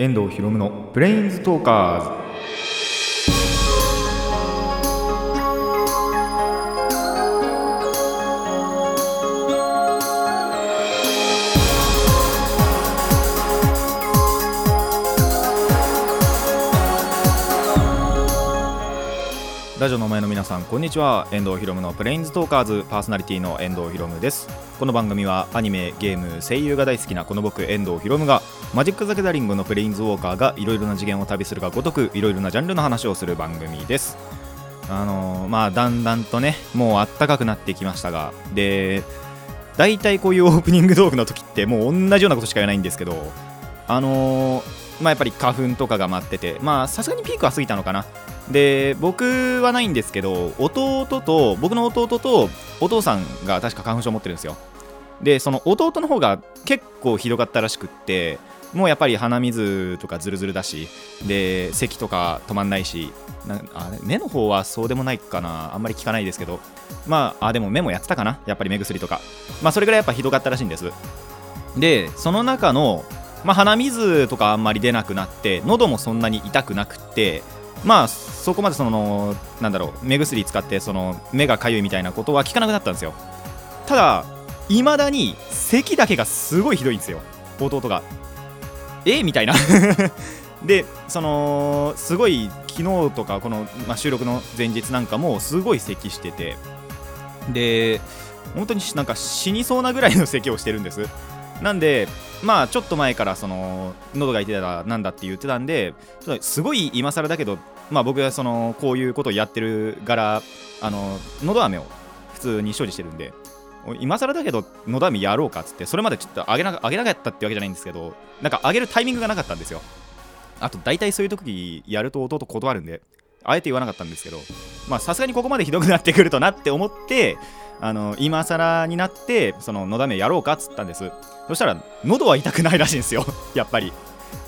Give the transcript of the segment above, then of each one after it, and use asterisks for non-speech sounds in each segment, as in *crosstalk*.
遠藤博夢のブレインズトーカーズラジオの前の皆さんこんにちは。遠藤博夢のプレインズトーカーズパーソナリティの遠藤博夢です。この番組はアニメゲーム声優が大好きなこの僕遠藤博夢がマジック・ザ・ギャザリングのプレインズウォーカーがいろいろな次元を旅するがごとくいろいろなジャンルの話をする番組です。あのーまあだんだんとねもうあったかくなってきましたがで大体こういうオープニングトークの時ってもう同じようなことしか言えないんですけどあのーまあやっぱり花粉とかが舞っててまあさすがにピークは過ぎたのかな。で僕はないんですけど弟と僕の弟とお父さんが確か花粉症を持ってるんですよ。でその弟の方が結構ひどかったらしくってもうやっぱり鼻水とかズルズルだしで咳とか止まんないしあれ目の方はそうでもないかな。あんまり効かないですけど。まああでも目もやってたかな。やっぱり目薬とか。まあそれぐらいやっぱひどかったらしいんです。でその中の、まあ、鼻水とかあんまり出なくなって喉もそんなに痛くなくってまあそこまでそのなんだろう目薬使ってその目がかゆいみたいなことは聞かなくなったんですよ。ただいまだに咳だけがすごいひどいんですよ。弟が。え？みたいな。*laughs* でそのすごい昨日とかこの、まあ、収録の前日なんかもすごい咳してて。で本当になんか死にそうなぐらいの咳をしてるんです。なんでまあちょっと前からその喉が痛いたらなんだって言ってたんですごい今更だけどまあ僕はそのこういうことをやってる柄あの喉飴を普通に所持してるんで今更だけどのだみやろうかっつってそれまでちょっとあげなあげなかったってわけじゃないんですけどなんかあげるタイミングがなかったんですよ。あと大体そういう時やると弟断るんであえて言わなかったんですけどまあさすがにここまでひどくなってくるとなって思ってあの今更になってそののだめやろうかっつったんです。そしたら喉は痛くないらしいんですよ。*laughs* やっぱり。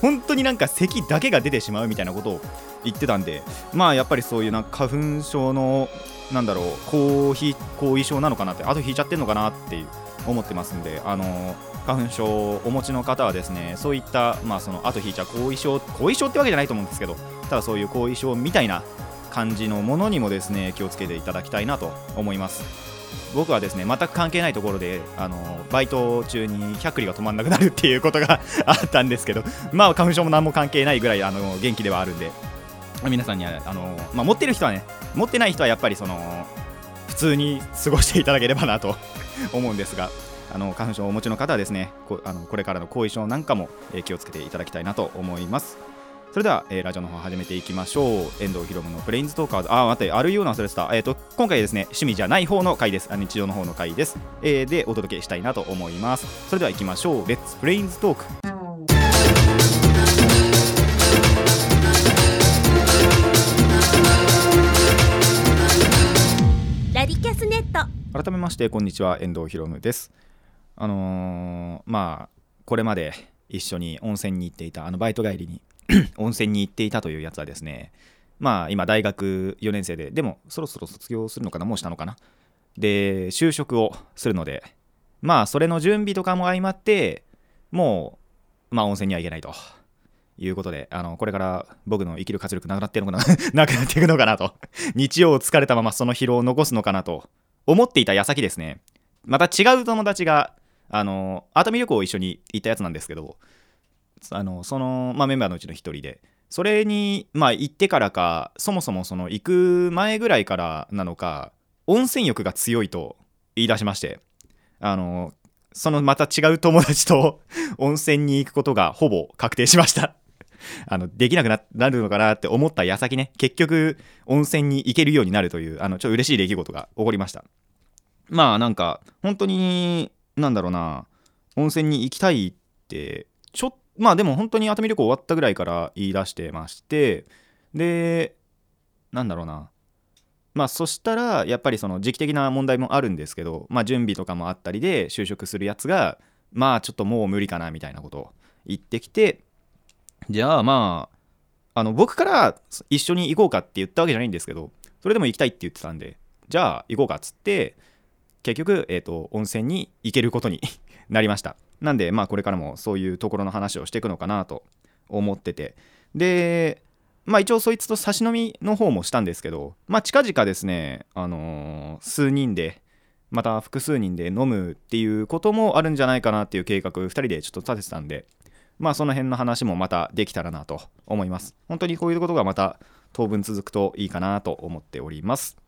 本当になんか咳だけが出てしまうみたいなことを言ってたんでまあやっぱりそういうな花粉症のなんだろう後遺後遺症なのかなってあと引いちゃってんのかなっていう思ってますんであの花粉症をお持ちの方はですねそういったまあその後引いちゃう後遺症後遺症ってわけじゃないと思うんですけどただそういう後遺症みたいな感じのものにもですね気をつけていただきたいなと思います。僕はですね全く関係ないところであのバイト中に100里が止まんなくなるっていうことが *laughs* あったんですけどまあ花粉症も何も関係ないぐらいあの元気ではあるんで皆さんにはあの、まあ、持ってる人はね持ってない人はやっぱりその普通に過ごしていただければなと *laughs* 思うんですがあの花粉症をお持ちの方はですねこあのこれからの後遺症なんかも、え気をつけていただきたいなと思います。それでは、えーラジオの方始めていきましょう。遠藤ひろむのプレインズトーカーズ。あー待ってあるような忘れてた、えー、と今回ですね趣味じゃない方の回です。あ日常の方の回です、えーでお届けしたいなと思います。それでは行きましょう。レッツプレインズトークラディキャスネット。改めましてこんにちは。遠藤ひろむです。あのーまあこれまで一緒に温泉に行っていたあのバイト帰りに *clears throat* 温泉に行っていたというやつはですねまあ今大学4年生ででもそろそろ卒業するのかなもうしたのかな。で就職をするのでまあそれの準備とかも相まってもうまあ温泉には行けないと。いうことであのこれから僕の生きる活力なくなっているのかな *laughs* なくなっていくのかなと。日曜を疲れたままその疲労を残すのかなと思っていた矢先ですね。また違う友達があの熱海旅行を一緒に行ったやつなんですけどあのその、まあ、メンバーのうちの一人でそれに、まあ、行ってからかそもそもその行く前ぐらいからなのか温泉欲が強いと言い出しましてあのそのまた違う友達と *laughs* 温泉に行くことがほぼ確定しました。*laughs* あのできなくななるのかなって思った矢先ね結局温泉に行けるようになるというあのちょっと嬉しい出来事が起こりました。まあなんか本当になんだろうな。温泉に行きたいってちょっまあでも本当に熱海旅行終わったぐらいから言い出してまして。でなんだろうな。まあそしたらやっぱりその時期的な問題もあるんですけどまあ準備とかもあったりで就職するやつがまあちょっともう無理かなみたいなことを言ってきてじゃあまああの僕から一緒に行こうかって言ったわけじゃないんですけどそれでも行きたいって言ってたんでじゃあ行こうかっつって結局、えー、と温泉に行けることに *laughs* なりました。なんでまあこれからもそういうところの話をしていくのかなと思ってて。でまあ一応そいつと差し飲みの方もしたんですけどまあ近々ですねあのー数人でまた複数人で飲むっていうこともあるんじゃないかなっていう計画2人でちょっと立ててたんでまあその辺の話もまたできたらなと思います。本当にこういうことがまた当分続くといいかなと思っております。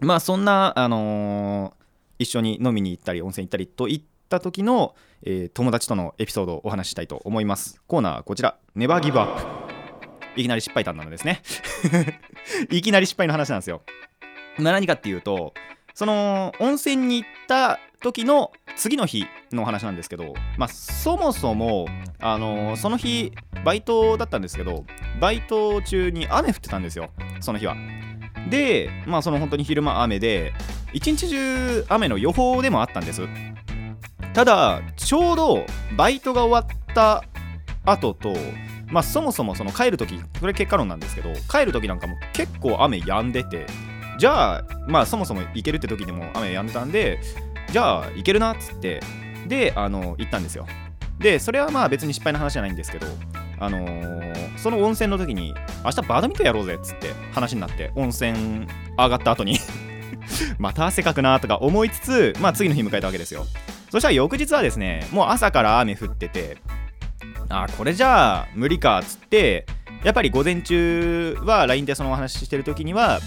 まあそんなあのー一緒に飲みに行ったり温泉行ったりといった時の、えー友達とのエピソードをお話ししたいと思います。コーナーこちら。ネバーギブアップいきなり失敗談なのですね。*laughs* いきなり失敗の話なんですよ。まあ何かっていうとその温泉に行った時の次の日のお話なんですけど、まあ、そもそも、あのーその日バイトだったんですけどバイト中に雨降ってたんですよ。その日は。でまあその本当に昼間雨で一日中雨の予報でもあったんです。ただちょうどバイトが終わった後とまあそもそもその帰る時これ結果論なんですけど帰る時なんかも結構雨止んでてじゃあまあそもそも行けるって時でも雨止んでたんでじゃあ行けるなっつってであの行ったんですよ。でそれはまあ別に失敗の話じゃないんですけどあのーその温泉の時に明日バドミントンやろうぜっつって話になって温泉上がった後に *laughs* また汗かくなとか思いつつまあ次の日迎えたわけですよ。そしたら翌日はですねもう朝から雨降っててあこれじゃあ無理かっつってやっぱり午前中は LINE でそのお話ししてる時には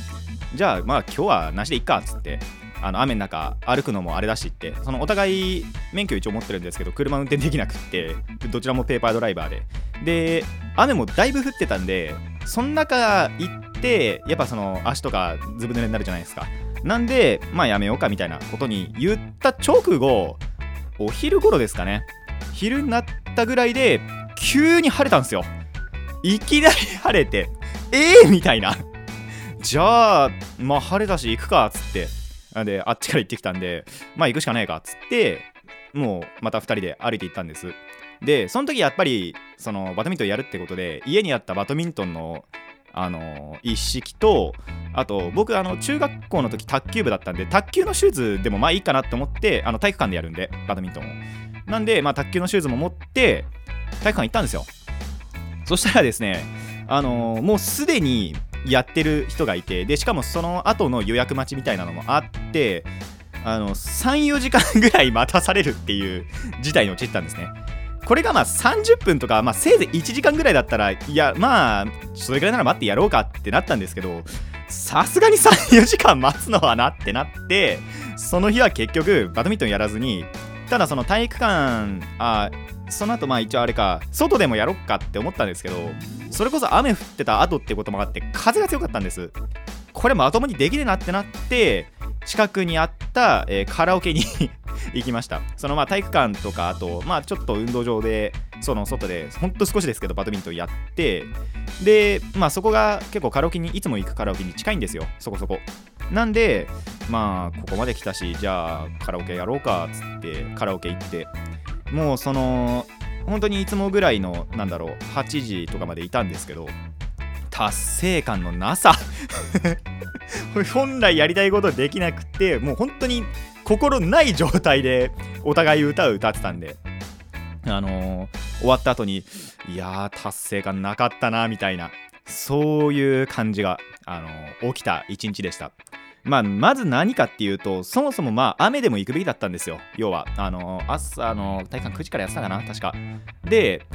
じゃあまあ今日はなしでいっかっつってあの雨の中歩くのもあれだしってそのお互い免許一応持ってるんですけど車運転できなくってどちらもペーパードライバーで。で雨もだいぶ降ってたんでその中行ってやっぱその足とかずぶ濡れになるじゃないですか。なんでまあやめようかみたいなことに言った直後お昼頃ですかね。昼になったぐらいで急に晴れたんですよ。いきなり晴れてええー、みたいな。じゃあまあ晴れたし行くかっつって。であっちから行ってきたんでまあ行くしかないかっつってもうまた2人で歩いて行ったんです。でその時やっぱりそのバドミントンやるってことで家にあったバドミントンのあの一式とあと僕あの中学校の時卓球部だったんで卓球のシューズでもまあいいかなって思ってあの体育館でやるんでバドミントンを。なんでまあ卓球のシューズも持って体育館行ったんですよ。そしたらですねあのもうすでにやってる人がいてでしかもその後の予約待ちみたいなのもあってあの34時間ぐらい待たされるっていう事態に陥ったんですね。これがまあ30分とか、まあ、せいぜい1時間ぐらいだったらいやまあそれぐらいなら待ってやろうかってなったんですけどさすがに34時間待つのはなってなってその日は結局バドミントンやらずにただその体育館あその後まあ一応あれか外でもやろっかって思ったんですけどそれこそ雨降ってた後ってこともあって風が強かったんです。これまともにできるなってなって近くにあった、えーカラオケに行きました。そのまあ体育館とかあとまあちょっと運動場でその外でほんと少しですけどバドミントンやってでまあそこが結構カラオケにいつも行くカラオケに近いんですよ。そこそこ。なんでまあここまで来たしじゃあカラオケやろうかっつってカラオケ行って。もうその本当にいつもぐらいのなんだろう8時とかまでいたんですけど達成感のなさ。*laughs* 本来やりたいことできなくてもう本当に心ない状態でお互い歌を歌ってたんで。あのー終わった後にいやー達成感なかったなみたいなそういう感じが、あのー起きた一日でした。まあ、まず何かっていうとそもそもまあ雨でも行くべきだったんですよ。要はあの朝の体育館9時からやってたかな確か。で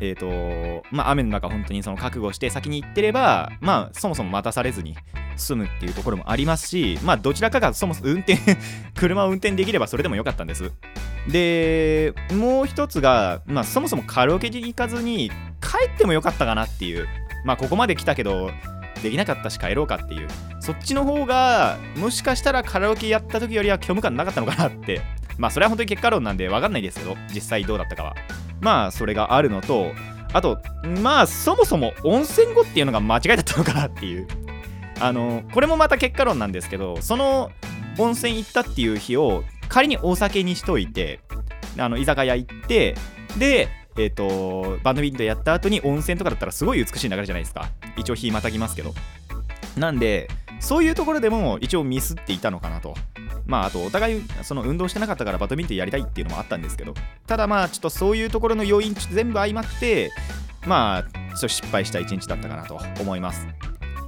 えっ、とまあ雨の中本当にその覚悟して先に行ってればまあそもそも待たされずに済むっていうところもありますしまあどちらかがそもそも運転 *laughs* 車を運転できればそれでもよかったんです。でもう一つが、まあ、そもそもカラオケに行かずに帰ってもよかったかなっていうまあここまで来たけどできなかったし帰ろうかっていうそっちの方がもしかしたらカラオケやった時よりは虚無感なかったのかなってまあそれは本当に結果論なんで分かんないですけど実際どうだったかは。まあそれがあるのとあとまあそもそも温泉後っていうのが間違いだったのかなっていう。あのこれもまた結果論なんですけどその温泉行ったっていう日を仮にお酒にしといてあの居酒屋行ってでえっ、とバドミントンやった後に温泉とかだったらすごい美しい流れじゃないですか。一応日またぎますけど。なんでそういうところでも一応ミスっていたのかなと。まああとお互いその運動してなかったからバドミントンやりたいっていうのもあったんですけど。ただまあちょっとそういうところの要因全部相まってまあちょっと失敗した一日だったかなと思います。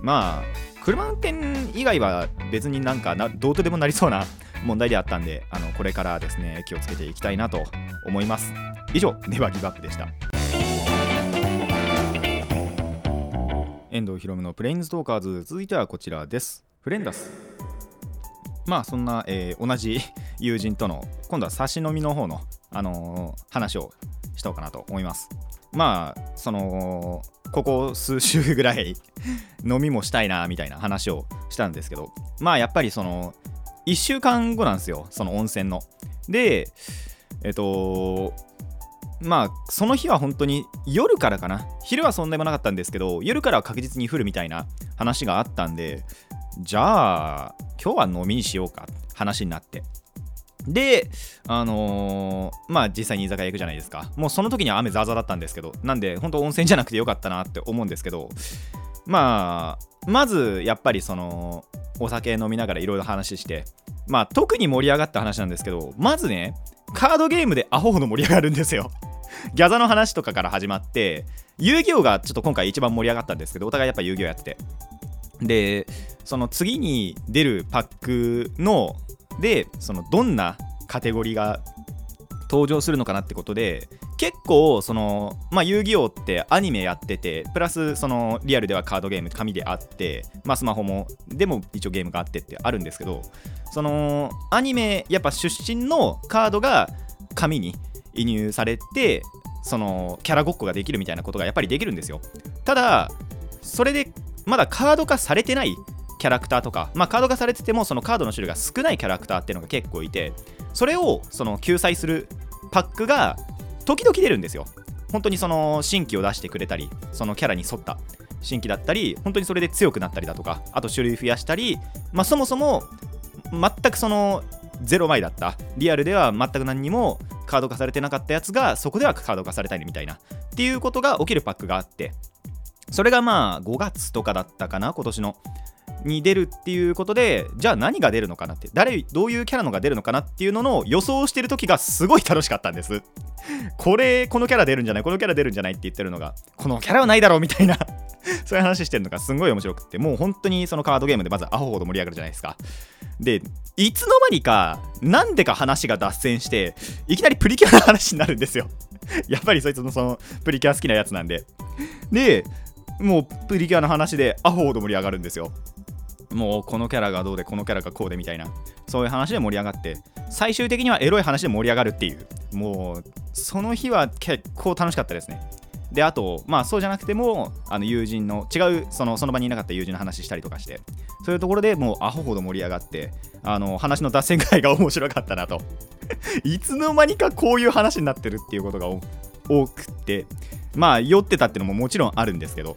まあ車運転以外は別になんかどうとでもなりそうな問題であったんであのこれからですね気をつけていきたいなと思います。以上ネバギブアップでした。遠藤ひろむのプレインズトーカーズ。続いてはこちらです。フレンダス。まあそんな、えー同じ *laughs* 友人との今度は差し飲みの方の、あのー話をしようかなと思います。まあそのここ数週ぐらい *laughs* 飲みもしたいなみたいな話をしたんですけどまあやっぱりその1週間後なんですよ。その温泉の。でえっとまあその日は本当に夜からかな。昼はそんでもなかったんですけど夜からは確実に降るみたいな話があったんでじゃあ今日は飲みにしようか。話になって。であのーまあ実際に居酒屋行くじゃないですか。もうその時には雨ザーザーだったんですけどなんで本当温泉じゃなくてよかったなって思うんですけどまあまずやっぱりそのお酒飲みながらいろいろ話してまあ特に盛り上がった話なんですけどまずねカードゲームでアホほど盛り上がるんですよ。ギャザの話とかから始まって遊戯王がちょっと今回一番盛り上がったんですけどお互いやっぱ遊戯王やってでその次に出るパックのでそのどんなカテゴリーが登場するのかなってことで結構そのまあ遊戯王ってアニメやっててプラスそのリアルではカードゲーム紙であってまあスマホもでも一応ゲームがあってってあるんですけどそのアニメやっぱ出身のカードが紙に移入されてそのキャラごっこができるみたいなことがやっぱりできるんですよ。ただそれでまだカード化されてないキャラクターとか、まあ、カード化されててもそのカードの種類が少ないキャラクターっていうのが結構いてそれをその救済するパックが時々出るんですよ。本当にその新規を出してくれたりそのキャラに沿った新規だったり本当にそれで強くなったりだとかあと種類増やしたり、まあ、そもそも全くその0枚だった。リアルでは全く何にもカード化されてなかったやつがそこではカード化されたりみたいな。っていうことが起きるパックがあって。それがまあ5月とかだったかな今年の。に出るっていうことでじゃあ何が出るのかなって。誰どういうキャラのが出るのかなっていうのの予想してる時がすごい楽しかったんです。これこのキャラ出るんじゃない？このキャラ出るんじゃない？って言ってるのがこのキャラはないだろうみたいな。*laughs* そういう話してるのがすごい面白くってもう本当にそのカードゲームでまずアホほど盛り上がるじゃないですか。でいつの間にかなんでか話が脱線していきなりプリキュアの話になるんですよ。*laughs* やっぱりそいつのそのプリキュア好きなやつなんで。でもうプリキュアの話でアホほど盛り上がるんですよ。もうこのキャラがどうでこのキャラがこうでみたいな。そういう話で盛り上がって最終的にはエロい話で盛り上がるっていう。もうその日は結構楽しかったですね。であとまあそうじゃなくてもあの友人の違うそのその場にいなかった友人の話したりとかしてそういうところでもうアホほど盛り上がってあの話の脱線ぐらいが面白かったなと。いつの間にかこういう話になってるっていうことが多くてまあ酔ってたっていうのももちろんあるんですけど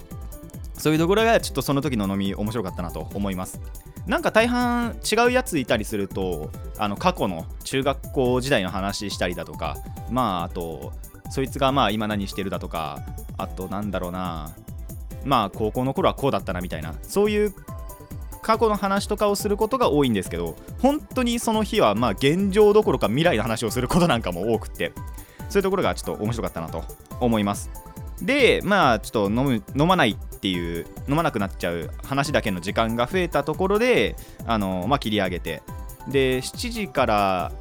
そういうところがちょっとその時の飲み面白かったなと思います。なんか大半違うやついたりするとあの過去の中学校時代の話したりだとかまああとそいつがまあ今何してるだとかあとなんだろうなまあ高校の頃はこうだったなみたいなそういう過去の話とかをすることが多いんですけど本当にその日はまあ現状どころか未来の話をすることなんかも多くってそういうところがちょっと面白かったなと思います。でまあちょっと飲む飲まないっていう飲まなくなっちゃう話だけの時間が増えたところであのまあ切り上げてで7時から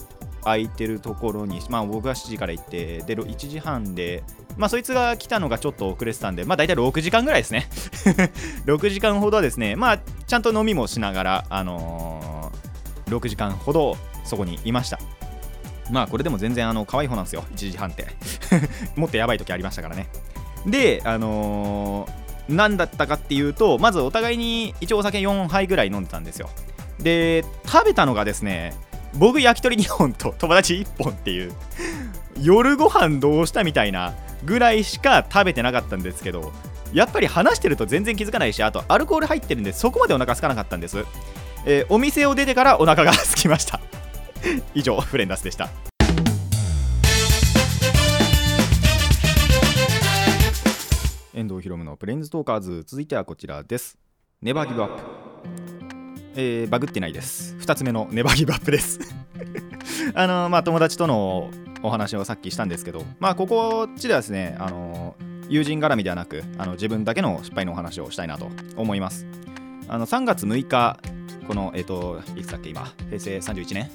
空いてるところにまあ僕が7時から行ってで1時半でまあそいつが来たのがちょっと遅れてたんでまあ大体6時間ぐらいですね。*laughs* 6時間ほどはですね。まあちゃんと飲みもしながらあのー6時間ほどそこにいました。まあこれでも全然あの可愛い方なんですよ。1時半って。*laughs* もっとやばい時ありましたからね。であのー何だったかっていうとまずお互いに一応お酒4杯ぐらい飲んでたんですよ。で食べたのがですね僕焼き鳥2本と友達1本っていう夜ご飯どうしたみたいなぐらいしか食べてなかったんですけどやっぱり話してると全然気づかないしあとアルコール入ってるんでそこまでお腹空かなかったんです、えーお店を出てからお腹が空きました。*laughs* 以上フレンダスでした。遠藤ひろむのプレインズトーカーズ。続いてはこちらです。ネバーギブアップえー、バグってないです。2つ目のネバップです。*laughs* あのまあ友達とのお話をさっきしたんですけどまあここっちではですねあの友人絡みではなくあの自分だけの失敗のお話をしたいなと思います。あの3月6日このえっ、といつだっけ今平成31年？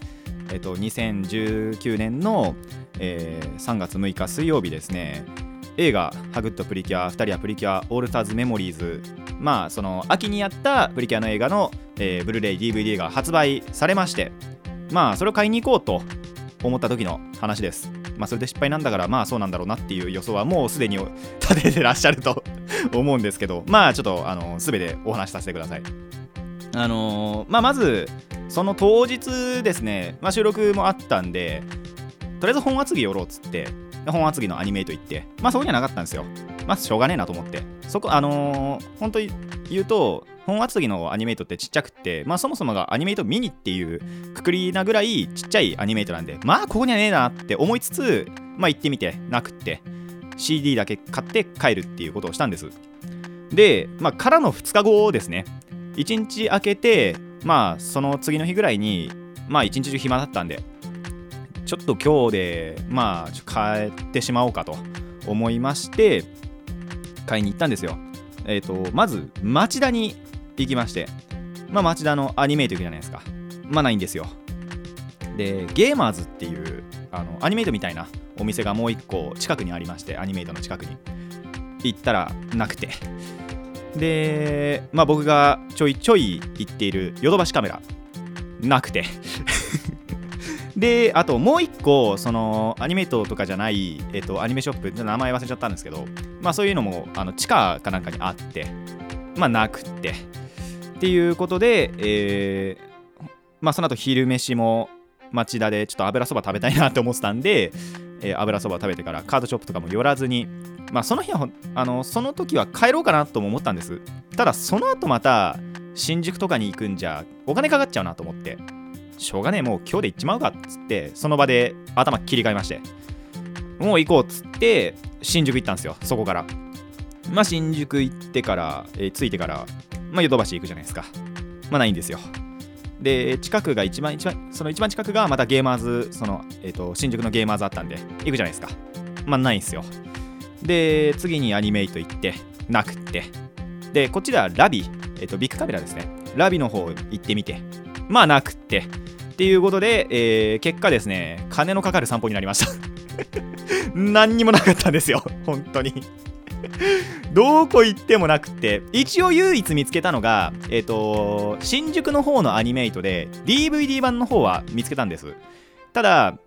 えっ、と2019年の、え3月6日水曜日ですね。映画「ハグッドプリキュア2人はプリキュアオールターズメモリーズ」まあその秋にやったプリキュアの映画の、えーブルーレイ DVD が発売されましてまあそれを買いに行こうと思った時の話です。まあそれで失敗なんだからまあそうなんだろうなっていう予想はもうすでに立ててらっしゃると *laughs* 思うんですけどまあちょっとあの全てお話しさせてください。あのーまあまずその当日ですね、まあ、収録もあったんでとりあえず本厚木寄ろうっつって本厚木のアニメイト行ってまあそこにはなかったんですよ。まあしょうがねえなと思って。そこあのー本当に言うと本厚木のアニメイトってちっちゃくってまあそもそもがアニメイトミニっていうくくりなぐらいちっちゃいアニメイトなんでまあここにはねえなって思いつつまあ行ってみてなくって CD だけ買って帰るっていうことをしたんです。でまあからの2日後ですね。1日空けてまあその次の日ぐらいにまあ一日中暇だったんでちょっと今日でまあ帰ってしまおうかと思いまして買いに行ったんですよ。えっ、とまず町田に行きましてまあ町田のアニメイト行くじゃないですか。まあないんですよ。でゲーマーズっていうあのアニメイトみたいなお店がもう一個近くにありましてアニメイトの近くに。行ったらなくて。でまあ僕がちょいちょい行っているヨドバシカメラなくて。*laughs* であともう一個そのアニメイトとかじゃない、えっと、アニメショップ名前忘れちゃったんですけどまあそういうのもあの地下かなんかにあってまあなくってっていうことで、えーまあその後昼飯も町田でちょっと油そば食べたいなって思ってたんで、えー油そば食べてからカードショップとかも寄らずにまあその日はあのその時は帰ろうかなとも思ったんです。ただその後また新宿とかに行くんじゃお金かかっちゃうなと思って。しょうがねえもう今日で行っちまうかっつってその場で頭切り替えましてもう行こうっつって新宿行ったんですよそこから。まあ新宿行ってから、えー着いてからまあヨドバシ行くじゃないですか。まあないんですよ。で近くが一番一番その一番近くがまたゲーマーズその、えー、と新宿のゲーマーズあったんで行くじゃないですか。まあないんですよ。で次にアニメイト行ってなくって。でこっちではラビ、えー、とビッグカメラですね。ラビの方行ってみて。まあなくって。っていうことで、えー結果ですね金のかかる散歩になりました。*laughs* 何にもなかったんですよ。本当に。どこ行ってもなくって。一応唯一見つけたのがえっ、と新宿の方のアニメイトで DVD 版の方は見つけたんです。ただ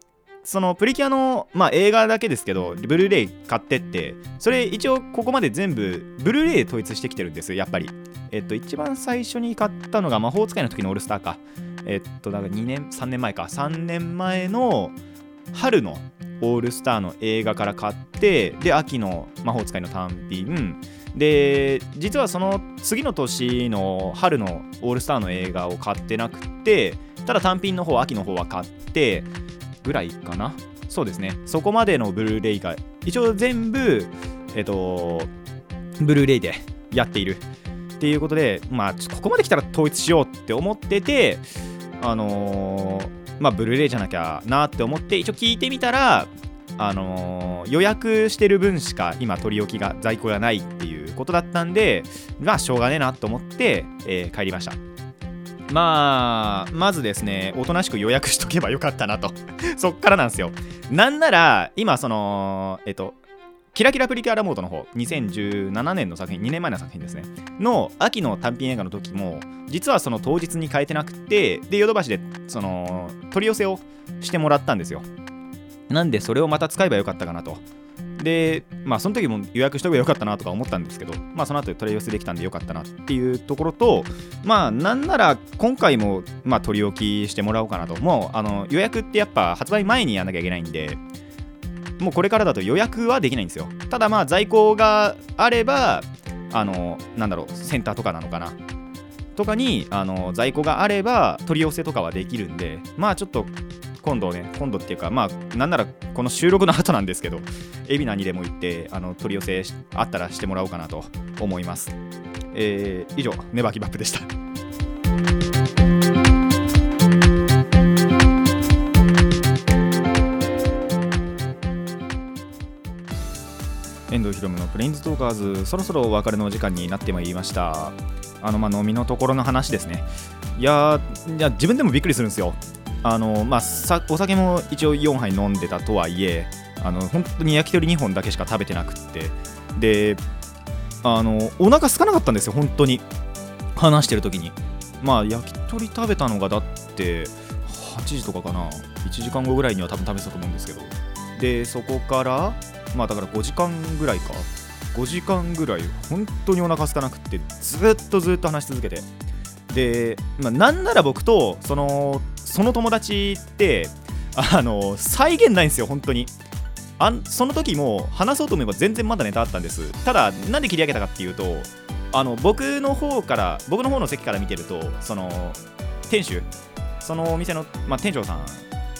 そのプリキュアの、まあ、映画だけですけどブルーレイ買ってってそれ一応ここまで全部ブルーレイで統一してきてるんですやっぱり。えっと一番最初に買ったのが魔法使いの時のオールスターか。えっとだから2年3年前か。3年前の春のオールスターの映画から買ってで秋の魔法使いの単品。で実はその次の年の春のオールスターの映画を買ってなくてただ単品の方秋の方は買ってぐらいかな。そうですね。そこまでのブルーレイが一応全部えっとブルーレイでやっているっていうことでまあここまで来たら統一しようって思っててあのーまあブルーレイじゃなきゃなって思って一応聞いてみたらあのー予約してる分しか今取り置きが在庫がないっていうことだったんでまあしょうがねえなと思って、えー帰りました。まあまずですねおとなしく予約しとけばよかったなと。*laughs* そっからなんですよ。なんなら今そのえっとキラキラプリキュアラモードの方2017年の作品2年前の作品ですね。の秋の単品映画の時も実はその当日に変えてなくてでヨドバシでその取り寄せをしてもらったんですよ。なんでそれをまた使えばよかったかなと。でまあその時も予約しとけばよかったなとか思ったんですけどまあその後取り寄せできたんでよかったなっていうところとまあなんなら今回もまあ取り置きしてもらおうかなと。もうあの予約ってやっぱ発売前にやんなきゃいけないんでもうこれからだと予約はできないんですよ。ただまあ在庫があればあのなんだろうセンターとかなのかな。とかにあの在庫があれば取り寄せとかはできるんでまあちょっと今度ね今度っていうかまあなんならこの収録の後なんですけど海老名にでも行ってあの取り寄せあったらしてもらおうかなと思います。えー以上ネバーギブアップでした。遠藤ひろむのプレインズトーカーズそろそろお別れのお時間になってまいりました。あのまあ飲みのところの話ですね。いやいや自分でもびっくりするんですよ。あのまあさお酒も一応4杯飲んでたとはいえあの本当に焼き鳥2本だけしか食べてなくって。であのお腹空かなかったんですよ本当に。話してる時に。まあ焼き鳥食べたのがだって8時とかかな。1時間後ぐらいには多分食べてたと思うんですけど。でそこからまあだから5時間ぐらいか。5時間ぐらい本当にお腹空かなくってずっとずっと話し続けて。で、まあ、なんなら僕とそのその友達ってあの再現ないんですよ本当に。あその時も話そうと思えば全然まだネタあったんです。ただなんで切り上げたかっていうとあの僕の方から僕の方の席から見てるとその店主そのお店の、まあ、店長さん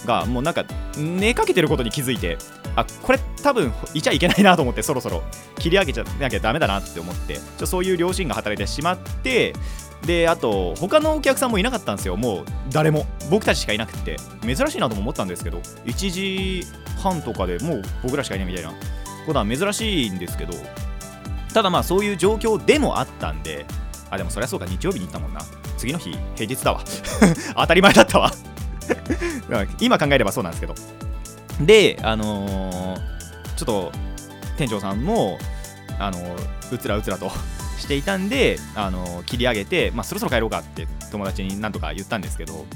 がもうなんか寝かけてることに気づいてあこれ多分いちゃいけないなと思ってそろそろ切り上げちゃなきゃダメだなって思ってちょそういう良心が働いてしまってであと他のお客さんもいなかったんですよ。もう誰も。僕たちしかいなくて。珍しいなとも思ったんですけど1時半とかでもう僕らしかいないみたいな。ことは珍しいんですけどただまあそういう状況でもあったんであでもそりゃそうか日曜日に行ったもんな。次の日平日だわ。*laughs* 当たり前だったわ。今考えればそうなんですけど。であのー、ちょっと店長さんもあのー、うつらうつらとしていたんで、あのー、切り上げて、まあ、そろそろ帰ろうかって友達になんとか言ったんですけど。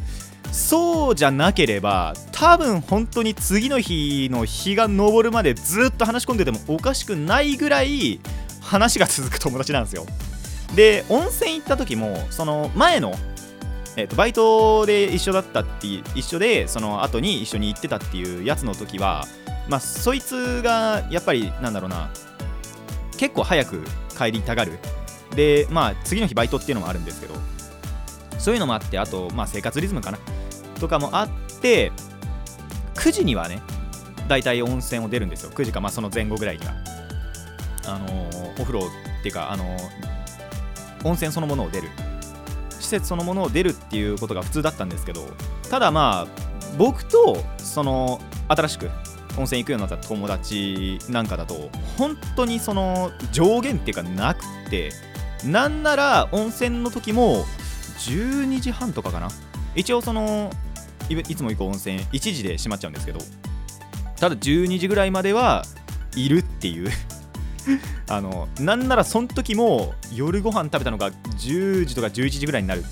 そうじゃなければ多分本当に次の日の日が昇るまでずっと話し込んでてもおかしくないぐらい話が続く友達なんですよ。で温泉行った時もその前のえー、とバイトで一緒だったって一緒でその後に一緒に行ってたっていうやつの時はまあそいつがやっぱりなんだろうな結構早く帰りたがる。でまあ次の日バイトっていうのもあるんですけどそういうのもあってあとまあ生活リズムかな。とかもあって9時にはね大体温泉を出るんですよ。9時かまあその前後ぐらいには。あのー、お風呂っていうかあのー、温泉そのものを出る。設そのものを出るっていうことが普通だったんですけどただまあ僕とその新しく温泉行くようになった友達なんかだと本当にその上限っていうかなくってなんなら温泉の時も12時半とかかな。一応そのいつも行く温泉1時で閉まっちゃうんですけどただ12時ぐらいまではいるっていう。あのなんならその時も夜ご飯食べたのが10時とか11時ぐらいになる。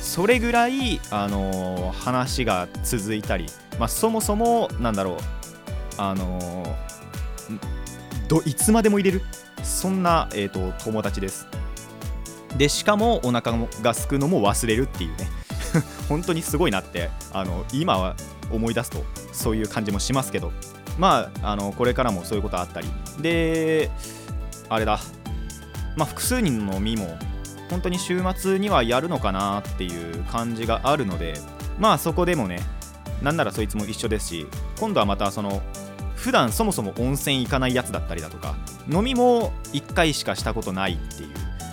それぐらい、あの、話が続いたり、まあ、そもそもなんだろうあの、どいつまでも入れる。そんな、えーと、友達です。でしかもお腹がすくのも忘れるっていうね。*laughs* 本当にすごいなってあの今は思い出すとそういう感じもしますけど。まあ、あのこれからもそういうことあったり。であれだ、まあ、複数人の飲みも本当に週末にはやるのかなっていう感じがあるので。まあそこでもねなんならそいつも一緒ですし今度はまたその普段そもそも温泉行かないやつだったりだとか飲みも1回しかしたことないっていう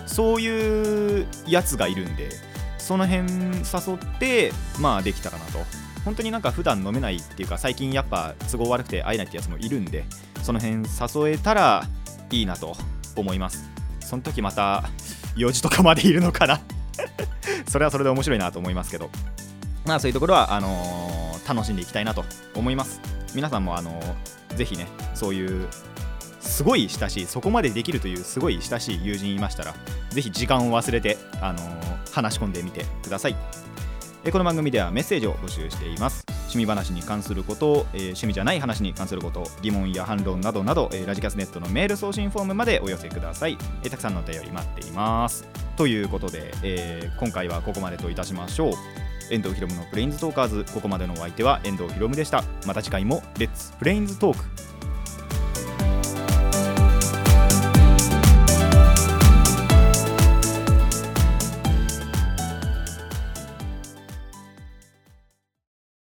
そういうやつがいるんでその辺誘ってまあできたらなと。本当になんか普段飲めないっていうか最近やっぱ都合悪くて会えないってやつもいるんでその辺誘えたらいいなと思います。その時また4時とかまでいるのかな。*laughs* それはそれで面白いなと思いますけど。まあそういうところはあのー、楽しんでいきたいなと思います。皆さんもあのー、ぜひねそういうすごい親しいそこまでできるというすごい親しい友人いましたらぜひ時間を忘れて、あのー、話し込んでみてください。この番組ではメッセージを募集しています。趣味話に関すること、えー、趣味じゃない話に関すること疑問や反論などなど、えー、ラジキャスネットのメール送信フォームまでお寄せください、えー、たくさんのお便り待っています。ということで、えー、今回はここまでといたしましょう。遠藤ひろむのプレインズトーカーズここまでのお相手は遠藤ひろむでした。また次回もレッツプレインズトーク